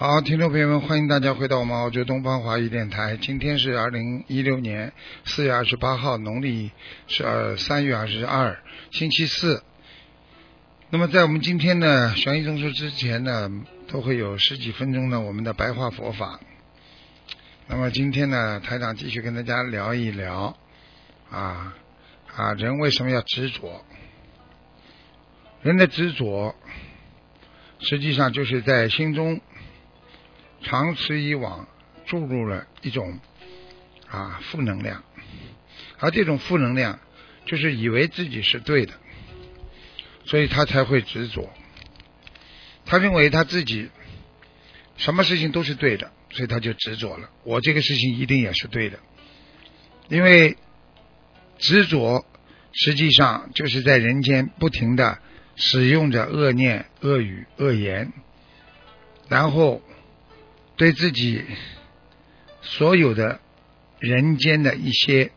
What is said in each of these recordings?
好，听众朋友们，欢迎大家回到我们澳洲东方华语电台。今天是二零一六年四月二十八号，农历是二三月二十二，星期四。那么在我们今天的，悬疑综述之前呢，都会有十几分钟的我们的白话佛法。那么今天呢，台长继续跟大家聊一聊啊啊，人为什么要执着？人的执着，实际上就是在心中长此以往注入了一种啊负能量，而这种负能量就是以为自己是对的，所以他才会执着。他认为他自己什么事情都是对的。所以他就执着了，我这个事情一定也是对的，因为执着实际上就是在人间不停的使用着恶念、恶语、恶言，然后对自己所有的人间的一些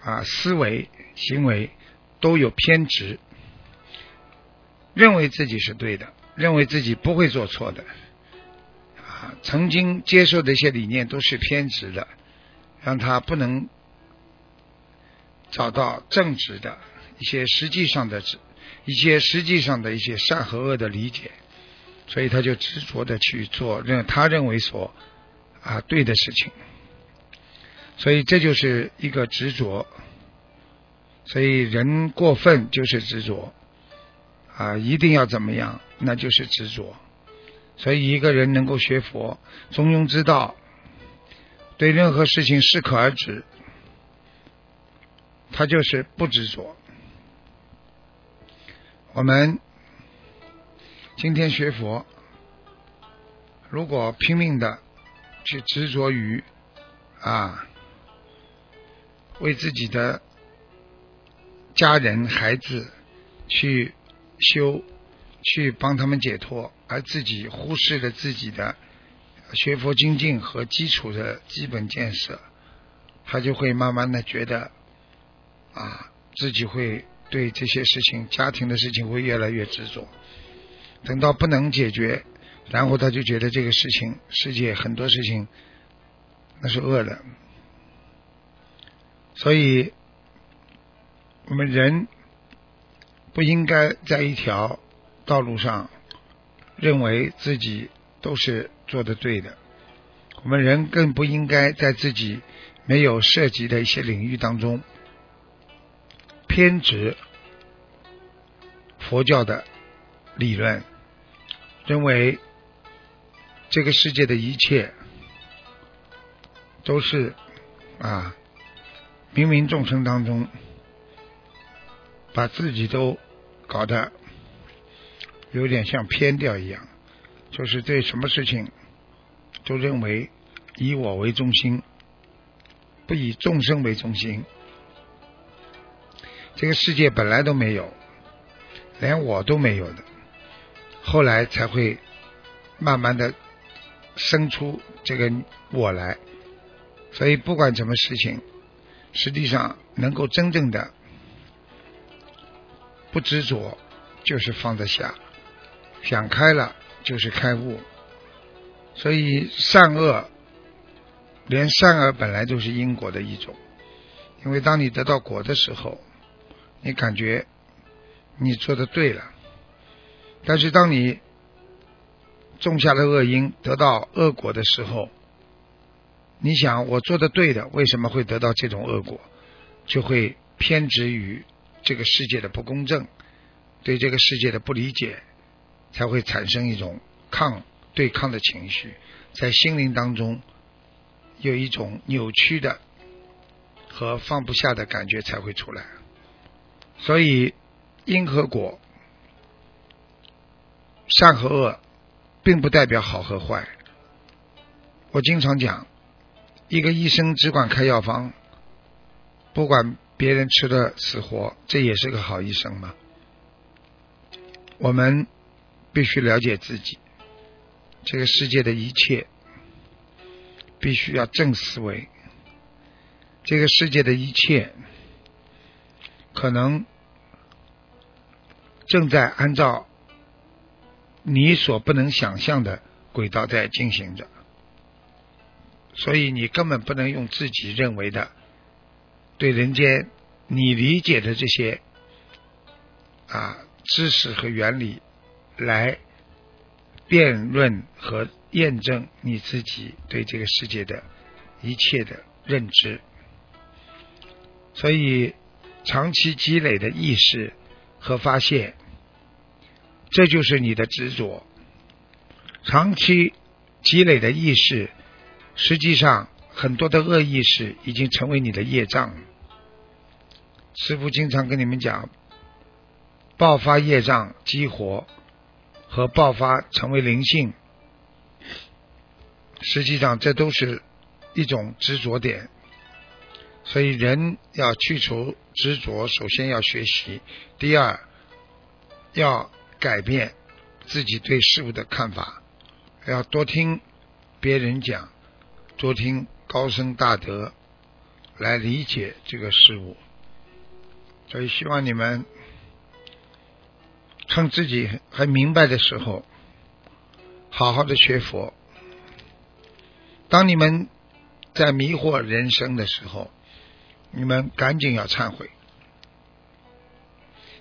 啊思维行为都有偏执，认为自己是对的，认为自己不会做错的啊。曾经接受的一些理念都是偏执的，让他不能找到正直的一些实际上的、一些实际上的一些善和恶的理解，所以他就执着的去做认他认为所啊对的事情，所以这就是一个执着，所以人过分就是执着啊，一定要怎么样，那就是执着。所以，一个人能够学佛，中庸之道，对任何事情适可而止，他就是不执着。我们今天学佛，如果拼命的去执着于啊，为自己的家人、孩子去修。去帮他们解脱，而自己忽视了自己的学佛精进和基础的基本建设，他就会慢慢的觉得啊，自己会对这些事情、家庭的事情会越来越执着。等到不能解决，然后他就觉得这个事情、世界很多事情那是恶的。所以，我们人不应该在一条。道路上，认为自己都是做的对的。我们人更不应该在自己没有涉及的一些领域当中偏执佛教的理论，认为这个世界的一切都是啊芸芸众生当中把自己都搞得。有点像偏掉一样，就是对什么事情都认为以我为中心，不以众生为中心。这个世界本来都没有，连我都没有的，后来才会慢慢的生出这个我来。所以不管什么事情，实际上能够真正的不执着，就是放得下。想开了就是开悟，所以善恶，连善恶本来都是因果的一种。因为当你得到果的时候，你感觉你做的对了；但是当你种下了恶因，得到恶果的时候，你想我做的对的，为什么会得到这种恶果？就会偏执于这个世界的不公正，对这个世界的不理解。才会产生一种抗对抗的情绪，在心灵当中有一种扭曲的和放不下的感觉才会出来。所以因和果善和恶，并不代表好和坏。我经常讲，一个医生只管开药方，不管别人吃的死活，这也是个好医生吗？我们必须了解自己，这个世界的一切必须要正思维。这个世界的一切可能正在按照你所不能想象的轨道在进行着，所以你根本不能用自己认为的对人间你理解的这些啊知识和原理来辩论和验证你自己对这个世界的一切的认知。所以，长期积累的意识和发现，这就是你的执着。长期积累的意识，实际上很多的恶意识已经成为你的业障。师傅经常跟你们讲，爆发业障激活和爆发成为灵性，实际上这都是一种执着点。所以，人要去除执着，首先要学习；第二，要改变自己对事物的看法，要多听别人讲，多听高僧大德来理解这个事物。所以，希望你们趁自己还明白的时候，好好的学佛。当你们在迷惑人生的时候，你们赶紧要忏悔，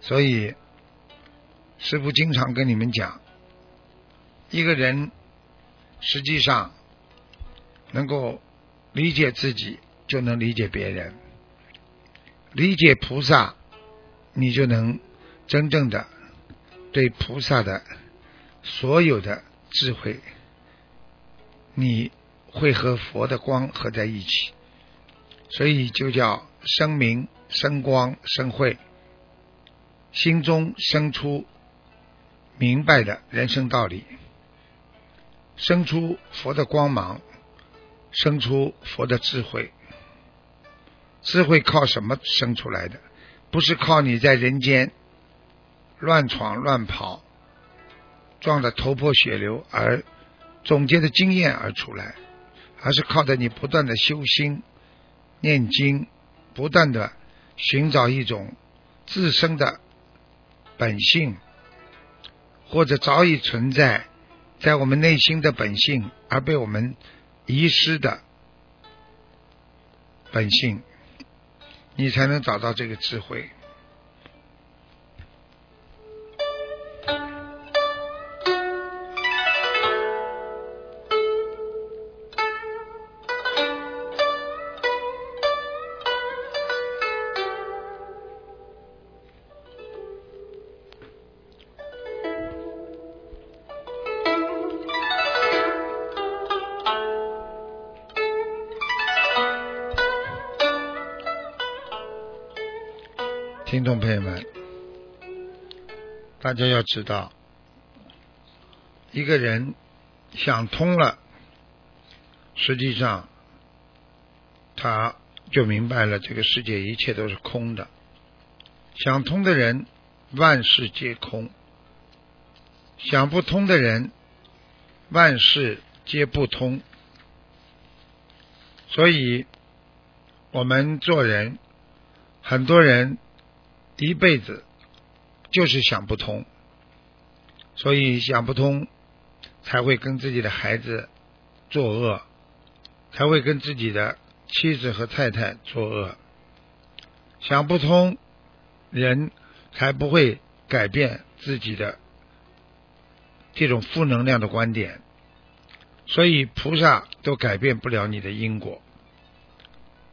所以师傅经常跟你们讲，一个人实际上能够理解自己，就能理解别人；理解菩萨，你就能真正的对菩萨的所有的智慧，你会和佛的光合在一起。所以就叫生明、生光、生慧，心中生出明白的人生道理，生出佛的光芒，生出佛的智慧。智慧靠什么生出来的？不是靠你在人间乱闯乱跑，撞得头破血流而总结的经验而出来，而是靠着你不断的修心。念经，不断的寻找一种自身的本性，或者早已存在在我们内心的本性，而被我们遗失的本性，你才能找到这个智慧。听众朋友们，大家要知道，一个人想通了，实际上他就明白了这个世界一切都是空的。想通的人，万事皆空；想不通的人，万事皆不通。所以，我们做人，很多人。一辈子就是想不通，所以想不通才会跟自己的孩子作恶，才会跟自己的妻子和太太作恶。想不通，人才不会改变自己的这种负能量的观点。所以菩萨都改变不了你的因果。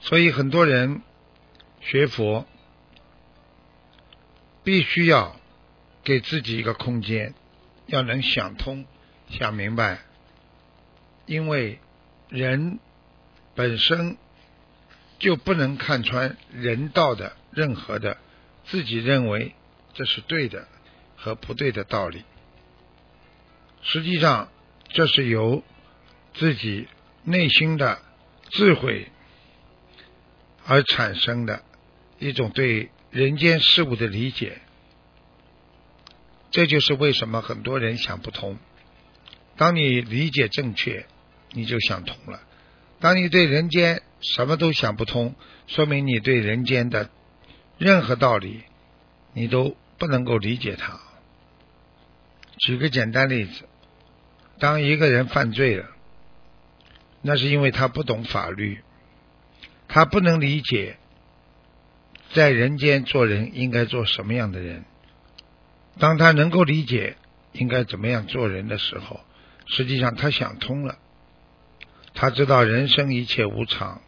所以很多人学佛。必须要给自己一个空间，要能想通、想明白。因为人本身就不能看穿人道的任何的自己认为这是对的和不对的道理。实际上这是由自己内心的智慧而产生的一种对人间事物的理解。这就是为什么很多人想不通。当你理解正确，你就想通了；当你对人间什么都想不通，说明你对人间的任何道理，你都不能够理解它。举个简单例子，当一个人犯罪了，那是因为他不懂法律，他不能理解在人间做人应该做什么样的人。当他能够理解应该怎么样做人的时候，实际上他想通了。他知道人生一切无常，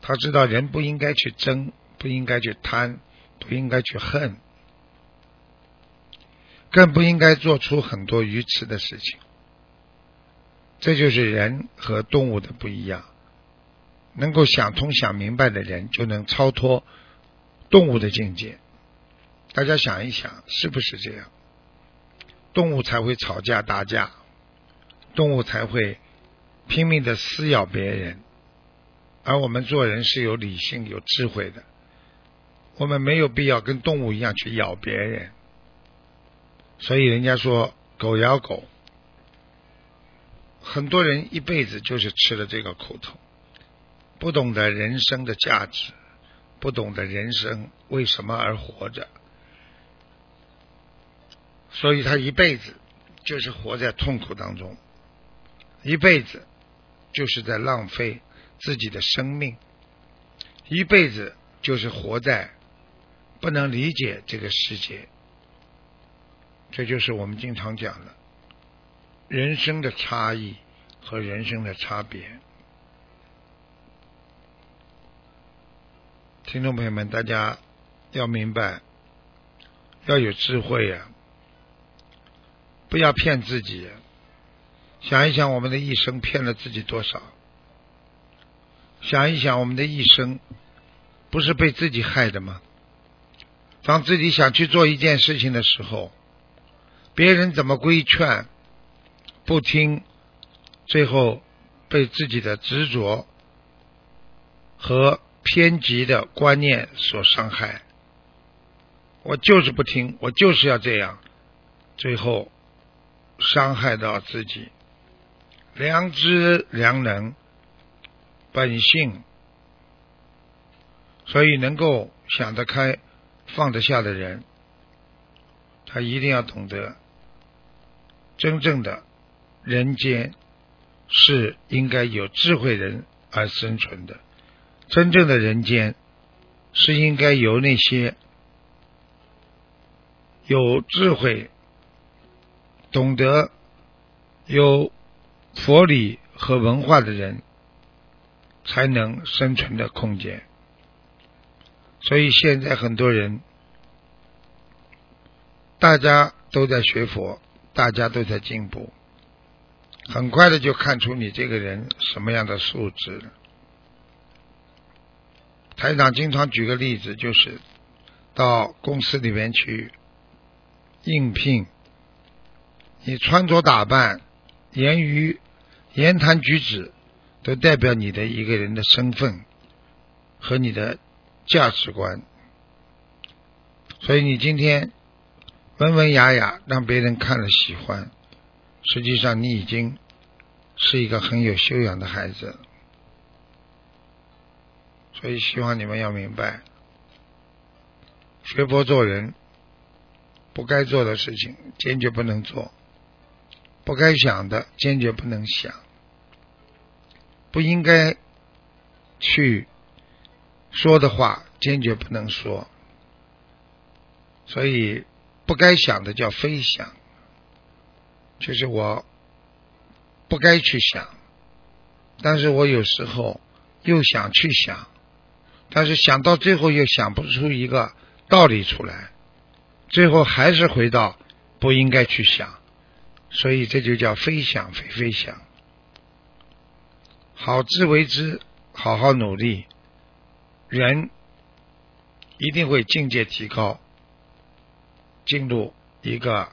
他知道人不应该去争，不应该去贪，不应该去恨，更不应该做出很多愚痴的事情。这就是人和动物的不一样。能够想通、想明白的人，就能超脱动物的境界。大家想一想，是不是这样？动物才会吵架打架，动物才会拼命的撕咬别人，而我们做人是有理性、有智慧的，我们没有必要跟动物一样去咬别人。所以人家说“狗咬狗”，很多人一辈子就是吃了这个苦头，不懂得人生的价值，不懂得人生为什么而活着。所以他一辈子就是活在痛苦当中，一辈子就是在浪费自己的生命，一辈子就是活在不能理解这个世界。这就是我们经常讲的人生的差异和人生的差别。听众朋友们，大家要明白，要有智慧呀。不要骗自己，想一想我们的一生骗了自己多少？想一想我们的一生不是被自己害的吗？当自己想去做一件事情的时候，别人怎么规劝不听，最后被自己的执着和偏激的观念所伤害。我就是不听，我就是要这样，最后。伤害到自己，良知、良能、本性，所以能够想得开、放得下的人，他一定要懂得，真正的人间是应该有智慧人而生存的，真正的人间是应该由那些有智慧。懂得有佛理和文化的人才能生存的空间，所以现在很多人，大家都在学佛，大家都在进步，很快的就看出你这个人什么样的素质了。台长经常举个例子，就是到公司里面去应聘。你穿着打扮、言语、言谈举止，都代表你的一个人的身份和你的价值观。所以你今天文文雅雅，让别人看了喜欢，实际上你已经是一个很有修养的孩子。所以希望你们要明白，学佛做人，不该做的事情坚决不能做。不该想的，坚决不能想；不应该去说的话，坚决不能说。所以，不该想的叫非想，就是我不该去想，但是我有时候又想去想，但是想到最后又想不出一个道理出来，最后还是回到不应该去想。所以这就叫非想非非想，好自为之，好好努力，人一定会境界提高，进入一个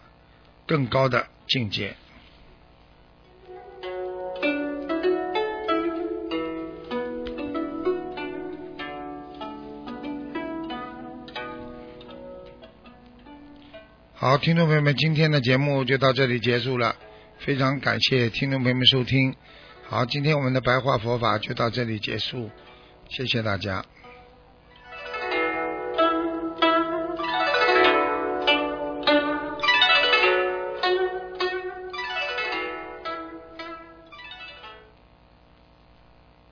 更高的境界。好，听众朋友们，今天的节目就到这里结束了，非常感谢听众朋友们收听。好，今天我们的白话佛法就到这里结束，谢谢大家。